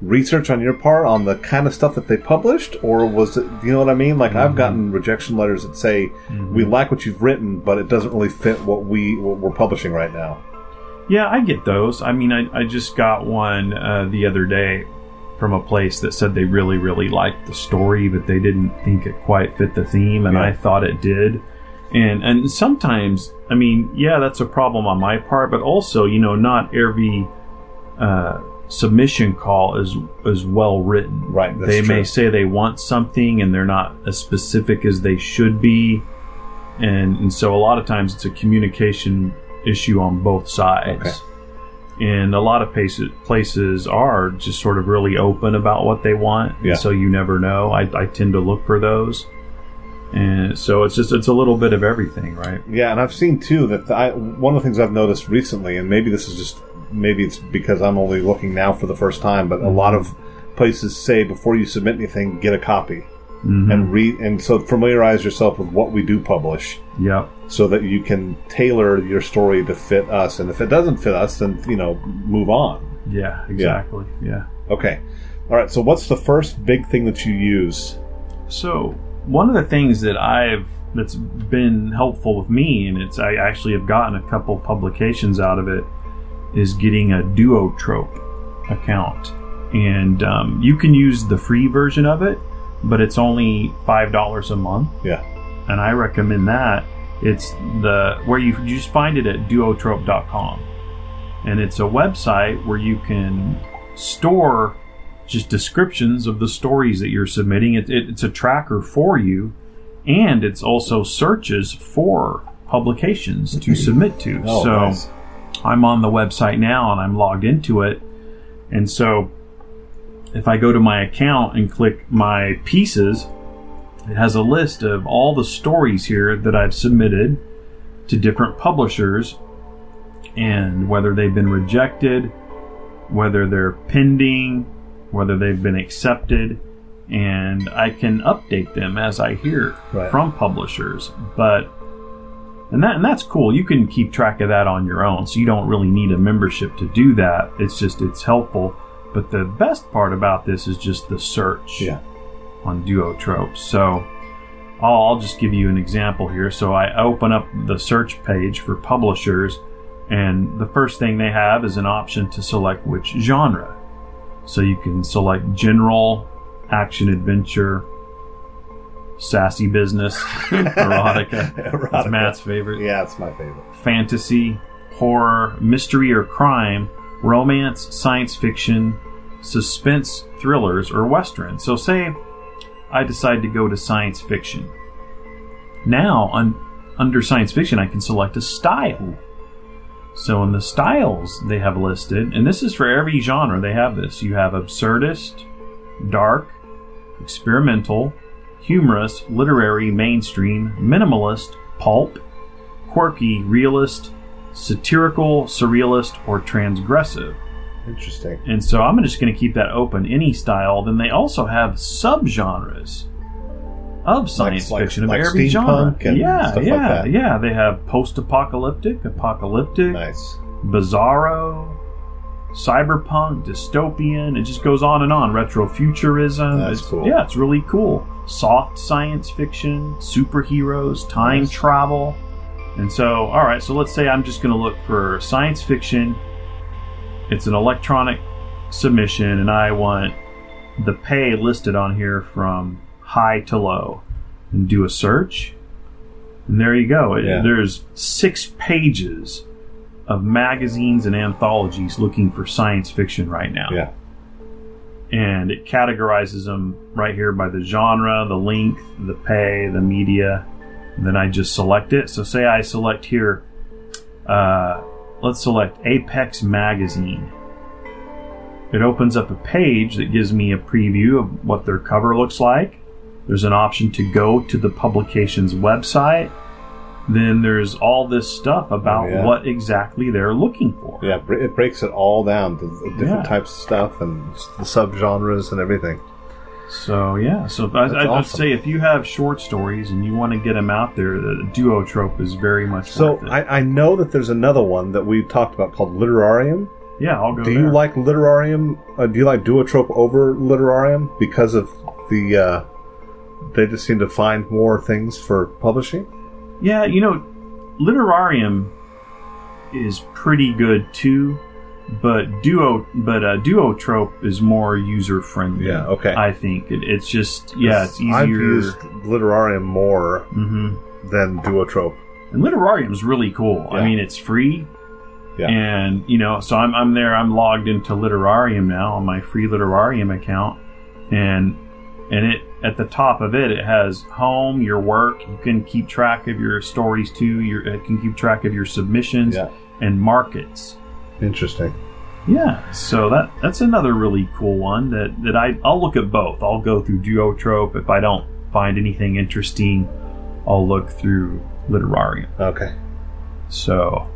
research on your part on the kind of stuff that they published, or was it? You know what I mean? Like I've gotten rejection letters that say we like what you've written, but it doesn't really fit what we what we're publishing right now. Yeah, I get those. I mean, I, I just got one uh, the other day from a place that said they really, really liked the story, but they didn't think it quite fit the theme, and Yeah. I thought it did. And and sometimes, I mean, yeah, that's a problem on my part, but also, you know, not every uh, submission call is is well written. Right, they may say they want something, and they're not as specific as they should be, and and so a lot of times it's a communication issue on both sides. Okay. And a lot of places places are just sort of really open about what they want, and Yeah. so you never know. I, I tend to look for those, and so it's just it's a little bit of everything, right? Yeah, and I've seen too that I, one of the things I've noticed recently, and maybe this is just maybe it's because I'm only looking now for the first time, but a mm-hmm. lot of places say before you submit anything, get a copy mm-hmm. and read, and so familiarize yourself with what we do publish, Yep. so that you can tailor your story to fit us. And if it doesn't fit us, then you know move on. Yeah. Exactly. yeah. Okay, all right. So what's the first big thing that you use? So one of the things that I've that's been helpful with me, and it's I actually have gotten a couple publications out of it, is getting a Duotrope account, and um, you can use the free version of it, but it's only five dollars a month, Yeah, and I recommend that. It's the where you, you just find it at duotrope.com, and it's a website where you can store just descriptions of the stories that you're submitting. It, it, it's a tracker for you, and it's also searches for publications to submit to. Oh, so nice. I'm on the website now and I'm logged into it, and so if I go to my account and click my pieces, it has a list of all the stories here that I've submitted to different publishers and whether they've been rejected, whether they're pending, whether they've been accepted, and I can update them as I hear Right. from publishers. But and that and that's cool. You can keep track of that on your own, so you don't really need a membership to do that. It's just it's helpful. But the best part about this is just the search yeah, on Duotrope. So I'll, just give you an example here. So I open up the search page for publishers, and the first thing they have is an option to select which genre. So you can select general, action adventure, sassy business, erotica. That's Erotica. Matt's favorite yeah. It's my favorite. fantasy, horror, mystery or crime, romance, science fiction, suspense, thrillers, or western. So, say I decide to go to science fiction. Now, un- under science fiction, I can select a style. So, in the styles they have listed, and this is for every genre, they have this. You have absurdist, dark, experimental, humorous, literary, mainstream, minimalist, pulp, quirky, realist, satirical, surrealist, or transgressive. Interesting. And so I'm just going to keep that open, any style. Then they also have subgenres of science like- fiction like of every genre. yeah, stuff like yeah, that. yeah. They have post-apocalyptic, apocalyptic, Nice. bizarro, cyberpunk, dystopian. It just goes on and on. Retrofuturism. That's It's- cool. Yeah, it's really cool. Soft science fiction, superheroes, time Nice. travel. And so, all right, so let's say I'm just going to look for science fiction. It's an electronic submission, and I want the pay listed on here from high to low and do a search. And there you go. Yeah. There's six pages of magazines and anthologies looking for science fiction right now. Yeah. And it categorizes them right here by the genre, the length, the pay, the media. And then I just select it. So, say I select here, uh, let's select Apex Magazine. It opens up a page that gives me a preview of what their cover looks like. There's an option to go to the publication's website. Then there's all this stuff about Oh, yeah. what exactly they're looking for. Yeah, it breaks it all down to the different Yeah. types of stuff and the subgenres and everything. So yeah, so I, I'd awesome. say if you have short stories and you want to get them out there, the duotrope is very much So. I, I know that there's another one that we've talked about called Literarium. yeah, I'll go. Do there. you like Literarium? Uh, do you like Duotrope over Literarium because of the? Uh, they just seem to find more things for publishing. Yeah, you know, Literarium is pretty good too, but Duo, but uh, Duotrope is more user friendly. Yeah, okay. I think it, it's just yeah, it's easier. I've used Literarium more hmm than Duotrope. And Literarium is really cool. I mean, it's free. Yeah. And you know, so I'm I'm there. I'm logged into Literarium now on my free Literarium account, and and it at the top of it it has home, your work. You can keep track of your stories too. Your it can keep track of your submissions Yeah. and markets. Interesting. Yeah, so that that's another really cool one that that I I'll look at both. I'll go through Duotrope if I don't find anything interesting. I'll look through Literarium. Okay. So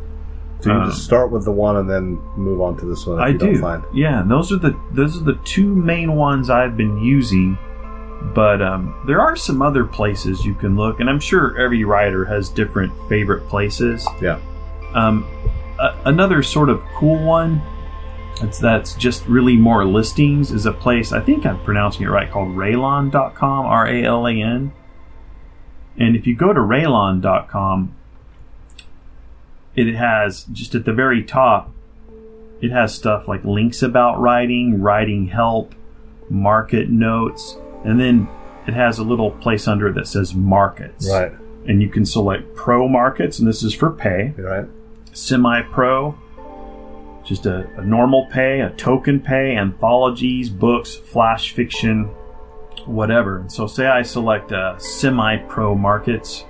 So you Um, just start with the one and then move on to this one. I you do. Don't find. Yeah, those are the those are the two main ones I've been using. But um, there are some other places you can look, and I'm sure every writer has different favorite places. Yeah. Um, another sort of cool one that's that's just really more listings is a place I think I'm pronouncing it right called Ralan.com R A L A N. And if you go to Ralan.com, it has just at the very top it has stuff like links about writing, writing help, market notes, and then it has a little place under it that says markets. Right. And you can select pro markets, and this is for pay, Right. Semi pro, just a, a normal pay, a token pay, anthologies, books, flash fiction, whatever. And so, say I select uh, semi pro markets.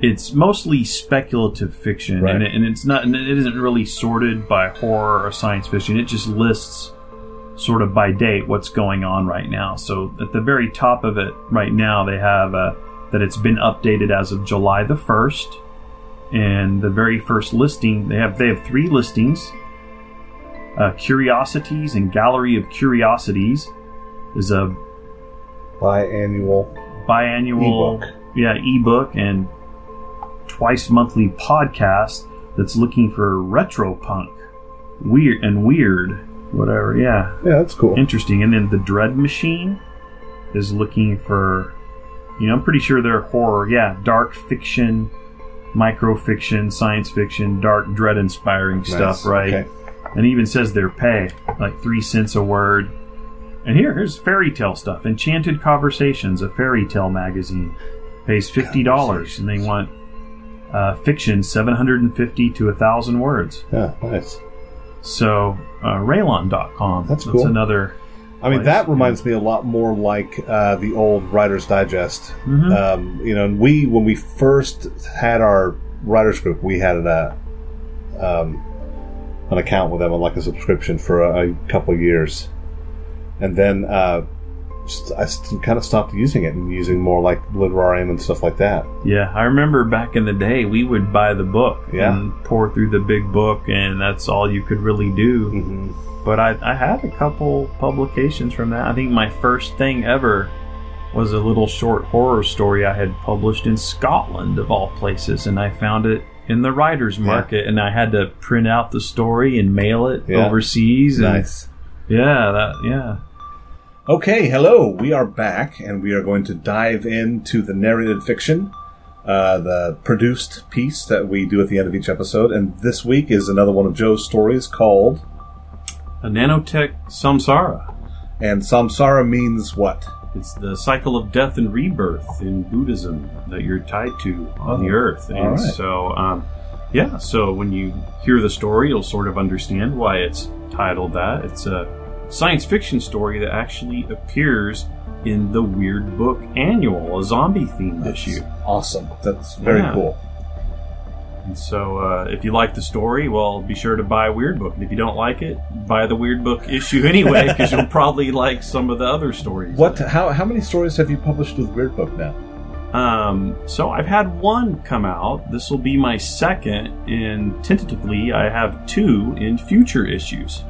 It's mostly speculative fiction, Right. and, it, and it's not. And it isn't really sorted by horror or science fiction. It just lists, sort of by date, what's going on right now. So at the very top of it, right now, they have uh, that it's been updated as of July the first and the very first listing they have they have three listings uh, curiosities and gallery of curiosities is a Biannual. biannual Ebook. yeah ebook and twice monthly podcast that's looking for retro punk weird and weird whatever yeah Yeah, that's cool. interesting and then the dread machine is looking for you know i'm pretty sure they're horror yeah dark fiction microfiction science fiction dark dread inspiring stuff Nice. right Okay. and even says their pay like three cents a word and here here's fairy tale stuff enchanted conversations a fairy tale magazine pays $50 and they want uh, fiction 750 to 1000 words Yeah, nice. so uh, ralan.com That's cool. another I mean, that reminds me a lot more like uh, the old Writer's Digest. Mhm. Um, you know, and we when we first had our writers group, we had a um, an account with them like a subscription for a, a couple of years, and then uh, I kind of stopped using it and using more like Literarium and stuff like that. Yeah, I remember back in the day we would buy the book Yeah. and pour through the big book, and that's all you could really do. Mm-hmm. But I, I had a couple publications from that. I think my first thing ever was a little short horror story I had published in Scotland, of all places, and I found it in the writer's market, and I had to print out the story and mail it Yeah. overseas. and- Nice. Yeah, that yeah. Okay, hello. We are back, and we are going to dive into the narrated fiction, uh, the produced piece that we do at the end of each episode. And this week is another one of Joe's stories called A nanotech samsara. "And Samsara Means What." It's the cycle of death and rebirth in Buddhism that you're tied to on the Oh, earth. And right. so, um, yeah, so when you hear the story, you'll sort of understand why it's titled that. It's a science fiction story that actually appears in the Weird Book Annual, a zombie themed issue. Awesome. That's very Yeah. cool. And so, uh, if you like the story, well, be sure to buy Weird Book. And if you don't like it, buy the Weird Book issue anyway, because you'll probably like some of the other stories. What? How? How many stories have you published with Weird Book now? Um, so I've had one come out. This will be my second, and tentatively I have two in future issues.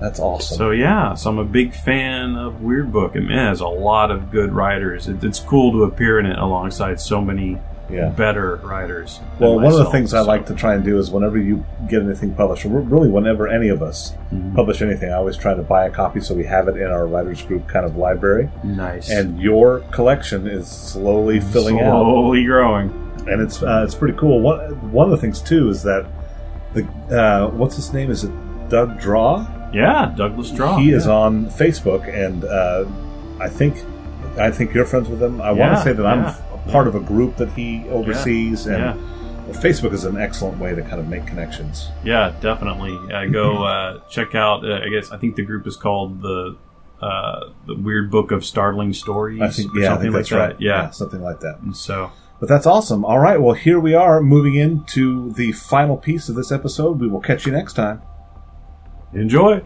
That's awesome. So yeah, so I'm a big fan of Weird Book, and it has a lot of good writers. It, it's cool to appear in it alongside so many Yeah. better writers. Well, one of the myself, things I like to try and do is whenever you get anything published, or really whenever any of us Mm-hmm. publish anything, I always try to buy a copy so we have it in our writers group kind of library. nice And your collection is slowly filling out, slowly growing. and it's uh, it's pretty cool. One one of the things too is that the uh, what's his name? Is it Doug Draa? Yeah, Douglas Draa. he is yeah. on Facebook, and uh, I think I think you're friends with him. I want to say that I'm yeah. part of a group that he oversees, and Yeah. Facebook is an excellent way to kind of make connections. Yeah, definitely. Uh, go uh, check out. Uh, I guess I think the group is called the uh, the Weird Book of Startling Stories. I think yeah, I think like that's that. right. Yeah. something like that. And so But that's awesome. All right, well here we are moving into the final piece of this episode. We will catch you next time. Enjoy.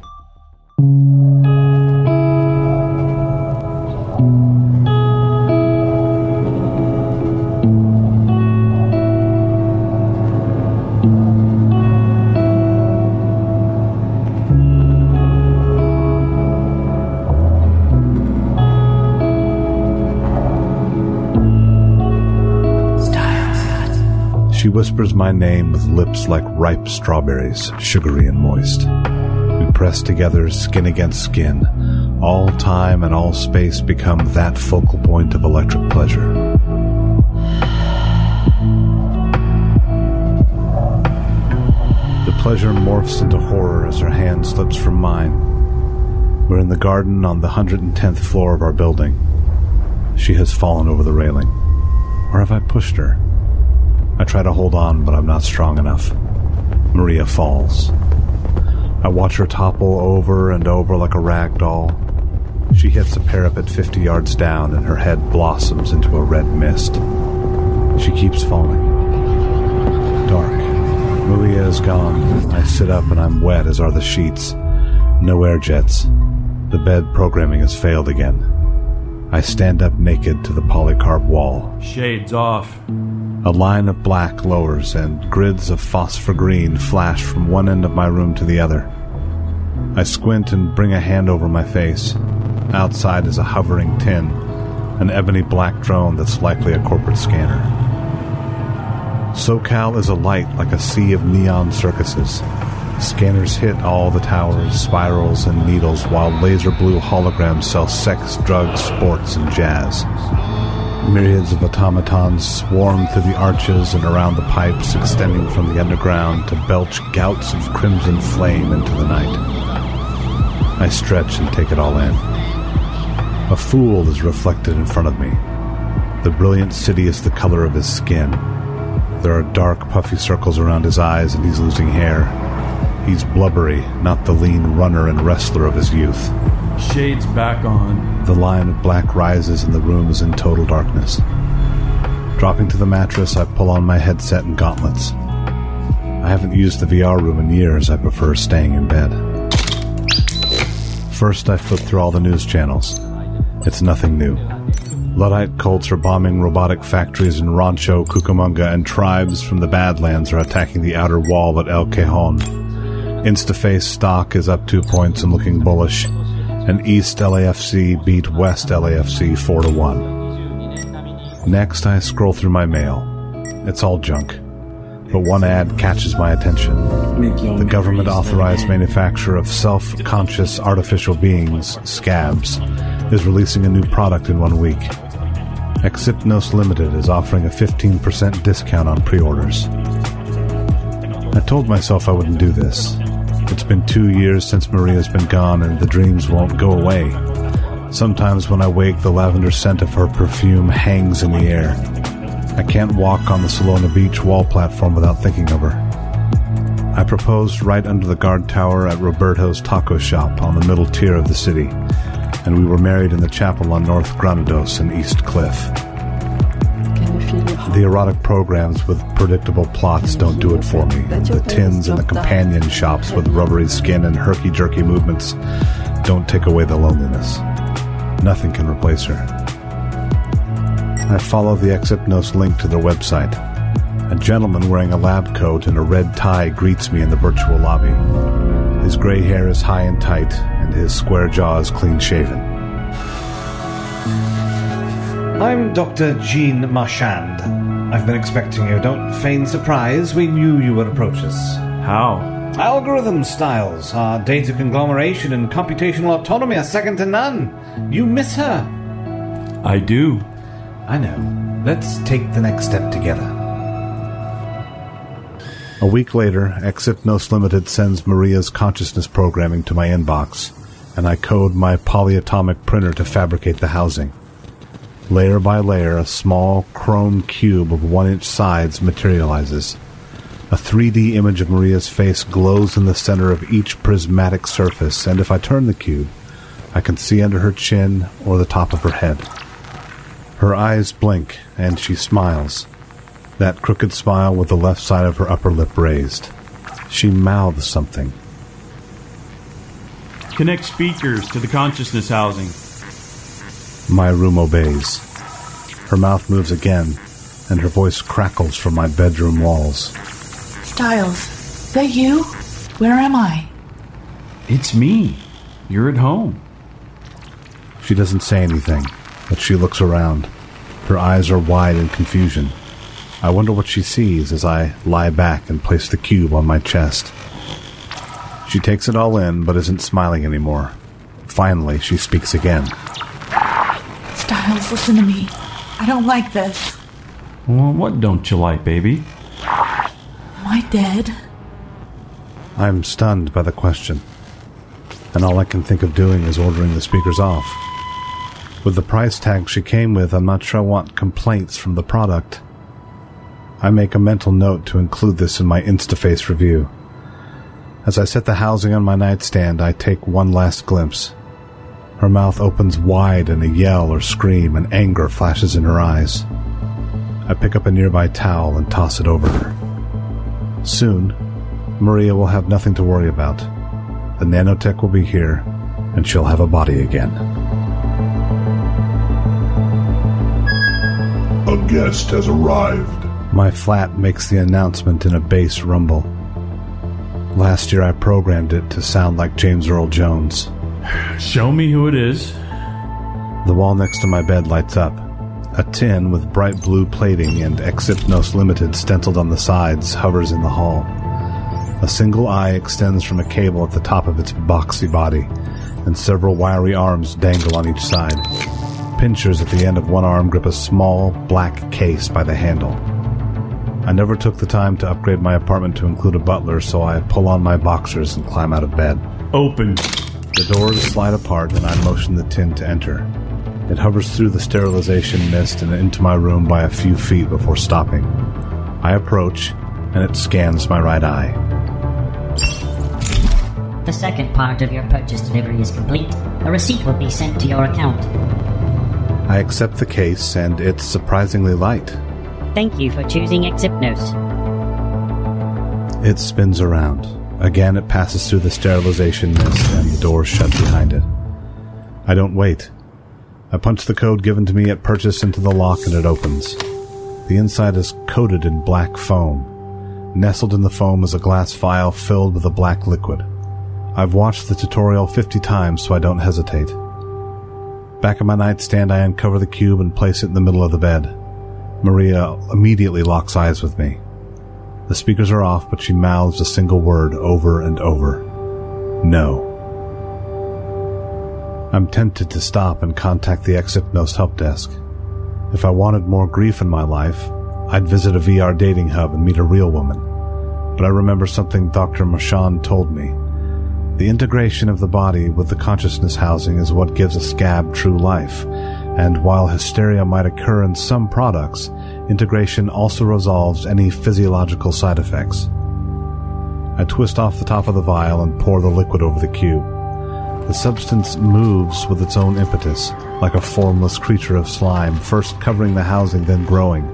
She whispers my name with lips like ripe strawberries, sugary and moist. We press together, skin against skin. All time and all space become that focal point of electric pleasure. The pleasure morphs into horror as her hand slips from mine. We're in the garden on the 110th floor of our building. She has fallen over the railing. Or have I pushed her? I try to hold on, but I'm not strong enough. Maria falls. I watch her topple over and over like a rag doll. She hits a parapet 50 yards down, and her head blossoms into a red mist. She keeps falling. Dark. Maria is gone. I sit up and I'm wet, as are the sheets. No air jets. The bed programming has failed again. I stand up naked to the polycarb wall. Shades off. A line of black lowers, and grids of phosphor green flash from one end of my room to the other. I squint and bring a hand over my face. Outside is a hovering tin, an ebony black drone that's likely a corporate scanner. SoCal is alight like a sea of neon circuses. Scanners hit all the towers, spirals, and needles while laser blue holograms sell sex, drugs, sports, and jazz. Myriads of automatons swarm through the arches and around the pipes extending from the underground to belch gouts of crimson flame into the night. I stretch and take it all in. A fool is reflected in front of me. The brilliant city is the color of his skin. There are dark, puffy circles around his eyes, and he's losing hair. He's blubbery, not the lean runner and wrestler of his youth. Shades back on. The line of black rises and the room is in total darkness. Dropping to the mattress, I pull on my headset and gauntlets. I haven't used the VR room in years. I prefer staying in bed. First, I flip through all the news channels. It's nothing new. Luddite cults are bombing robotic factories in Rancho Cucamonga, and tribes from the Badlands are attacking the outer wall at El Cajon. Instaface stock is up two points and looking bullish, and East LAFC beat West LAFC 4 to 1. Next, I scroll through my mail. It's all junk. But one ad catches my attention. The government authorized manufacturer of self conscious artificial beings, Scabs, is releasing a new product in one week. Exypnos Limited is offering a 15% discount on pre orders. I told myself I wouldn't do this. It's been two years since Maria's been gone, and the dreams won't go away. Sometimes when I wake, the lavender scent of her perfume hangs in the air. I can't walk on the Solana Beach wall platform without thinking of her. I proposed right under the guard tower at Roberto's taco shop on the middle tier of the city, and we were married in the chapel on North Granados and East Cliff. The erotic programs with predictable plots don't do it for me. The tins and the companion shops with rubbery skin and herky jerky movements don't take away the loneliness. Nothing can replace her. I follow the Exypnos link to their website. A gentleman wearing a lab coat and a red tie greets me in the virtual lobby. His gray hair is high and tight, and his square jaw is clean shaven. I'm Dr. Jean Marchand. I've been expecting you. Don't feign surprise. We knew you would approach us. How? Algorithm styles, our data conglomeration and computational autonomy are second to none. You miss her. I do. I know. Let's take the next step together. A week later, Exypnos Limited sends Maria's consciousness programming to my inbox, and I code my polyatomic printer to fabricate the housing. Layer by layer, a small chrome cube of one inch sides materializes. A 3D image of Maria's face glows in the center of each prismatic surface, and if I turn the cube, I can see under her chin or the top of her head. Her eyes blink, and she smiles. That crooked smile with the left side of her upper lip raised. She mouths something. Connect speakers to the consciousness housing. My room obeys. Her mouth moves again, and her voice crackles from my bedroom walls. Styles, that you? Where am I? It's me. You're at home. She doesn't say anything, but she looks around. Her eyes are wide in confusion. I wonder what she sees as I lie back and place the cube on my chest. She takes it all in, but isn't smiling anymore. Finally, she speaks again. Styles, listen to me. I don't like this. Well, what don't you like, baby? Am I dead? I'm stunned by the question, and all I can think of doing is ordering the speakers off. With the price tag she came with, I'm not sure I want complaints from the product. I make a mental note to include this in my Instaface review. As I set the housing on my nightstand, I take one last glimpse. Her mouth opens wide in a yell or scream, and anger flashes in her eyes. I pick up a nearby towel and toss it over her. Soon, Maria will have nothing to worry about. The nanotech will be here, and she'll have a body again. A guest has arrived. My flat makes the announcement in a bass rumble. Last year I programmed it to sound like James Earl Jones. Show me who it is. The wall next to my bed lights up. A tin with bright blue plating and Exypnos Limited stenciled on the sides hovers in the hall. A single eye extends from a cable at the top of its boxy body, and several wiry arms dangle on each side. Pinchers at the end of one arm grip a small, black case by the handle. I never took the time to upgrade my apartment to include a butler, so I pull on my boxers and climb out of bed. Open. The doors slide apart, and I motion the tin to enter. It hovers through the sterilization mist and into my room by a few feet before stopping. I approach, and it scans my right eye. The second part of your purchase delivery is complete. A receipt will be sent to your account. I accept the case, and it's surprisingly light. Thank you for choosing Exypnos. It spins around. Again, it passes through the sterilization mist, and the doors shut behind it. I don't wait. I punch the code given to me at purchase into the lock, and it opens. The inside is coated in black foam. Nestled in the foam is a glass vial filled with a black liquid. I've watched the tutorial 50 times, so I don't hesitate. Back at my nightstand, I uncover the cube and place it in the middle of the bed. Maria immediately locks eyes with me. The speakers are off, but she mouths a single word over and over No. I'm tempted to stop and contact the Exypnos help desk. If I wanted more grief in my life, I'd visit a VR dating hub and meet a real woman. But I remember something Dr. Marchand told me. The integration of the body with the consciousness housing is what gives a scab true life, and while hysteria might occur in some products, integration also resolves any physiological side effects. I twist off the top of the vial and pour the liquid over the cube. The substance moves with its own impetus, like a formless creature of slime, first covering the housing, then growing.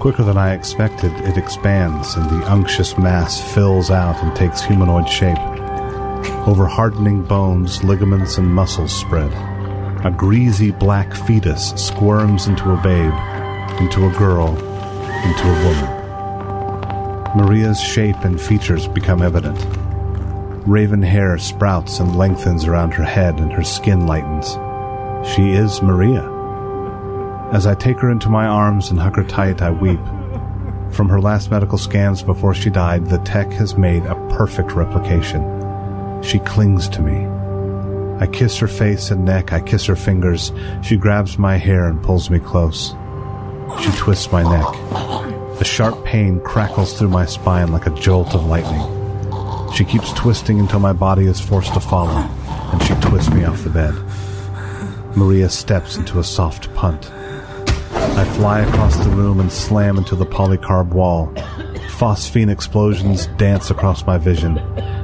Quicker than I expected, it expands, and the unctuous mass fills out and takes humanoid shape. Over hardening bones, ligaments, and muscles spread. A greasy black fetus squirms into a babe, into a girl, into a woman. Maria's shape and features become evident. Raven hair sprouts and lengthens around her head, and her skin lightens. She is Maria. As I take her into my arms and hug her tight, I weep. From her last medical scans before she died, the tech has made a perfect replication. She clings to me. I kiss her face and neck, I kiss her fingers. She grabs my hair and pulls me close. She twists my neck. A sharp pain crackles through my spine like a jolt of lightning. She keeps twisting until my body is forced to follow, and she twists me off the bed. Maria steps into a soft punt. I fly across the room and slam into the polycarb wall. Phosphene explosions dance across my vision.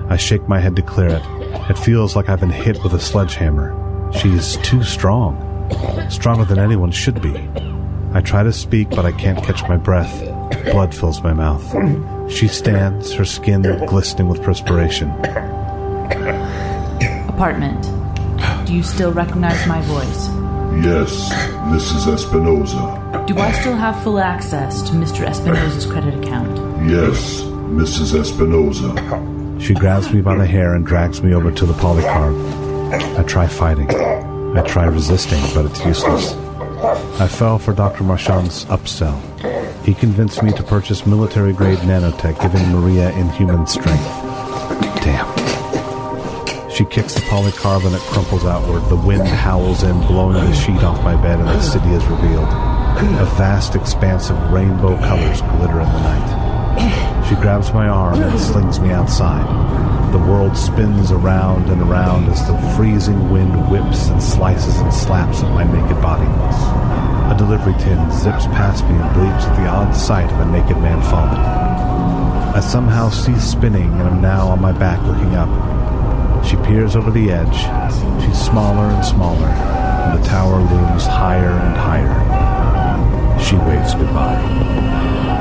I shake my head to clear it. It feels like I've been hit with a sledgehammer. She's too strong. Stronger than anyone should be. I try to speak, but I can't catch my breath. Blood fills my mouth. She stands, her skin glistening with perspiration. Apartment. Do you still recognize my voice? Yes, Mrs. Espinosa. Do I still have full access to Mr. Espinosa's credit account? Yes, Mrs. Espinosa. She grabs me by the hair and drags me over to the polycarb. I try fighting. I try resisting, but it's useless. I fell for Dr. Marchand's upsell. He convinced me to purchase military grade nanotech, giving Maria inhuman strength. Damn. She kicks the polycarb and it crumples outward. The wind howls in, blowing the sheet off my bed, and the city is revealed. A vast expanse of rainbow colors glitter in the night. She grabs my arm and slings me outside. The world spins around and around as the freezing wind whips and slices and slaps at my naked body. A delivery tin zips past me and bleeps at the odd sight of a naked man falling. I somehow cease spinning and am now on my back looking up. She peers over the edge. She's smaller and smaller, and the tower looms higher and higher. She waves goodbye.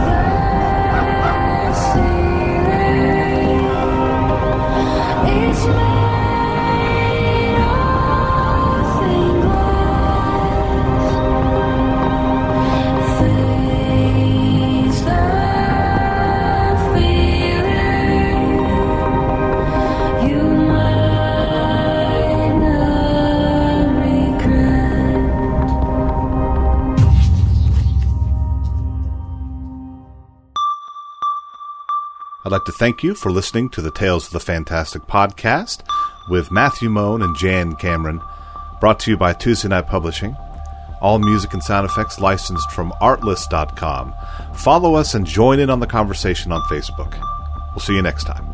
Christmas. I'd like to thank you for listening to the Tales of the Fantastic podcast with Matthew Moan and Jan Cameron, brought to you by Tuesday Night Publishing. All music and sound effects licensed from artlist.com. Follow us and join in on the conversation on Facebook. We'll see you next time.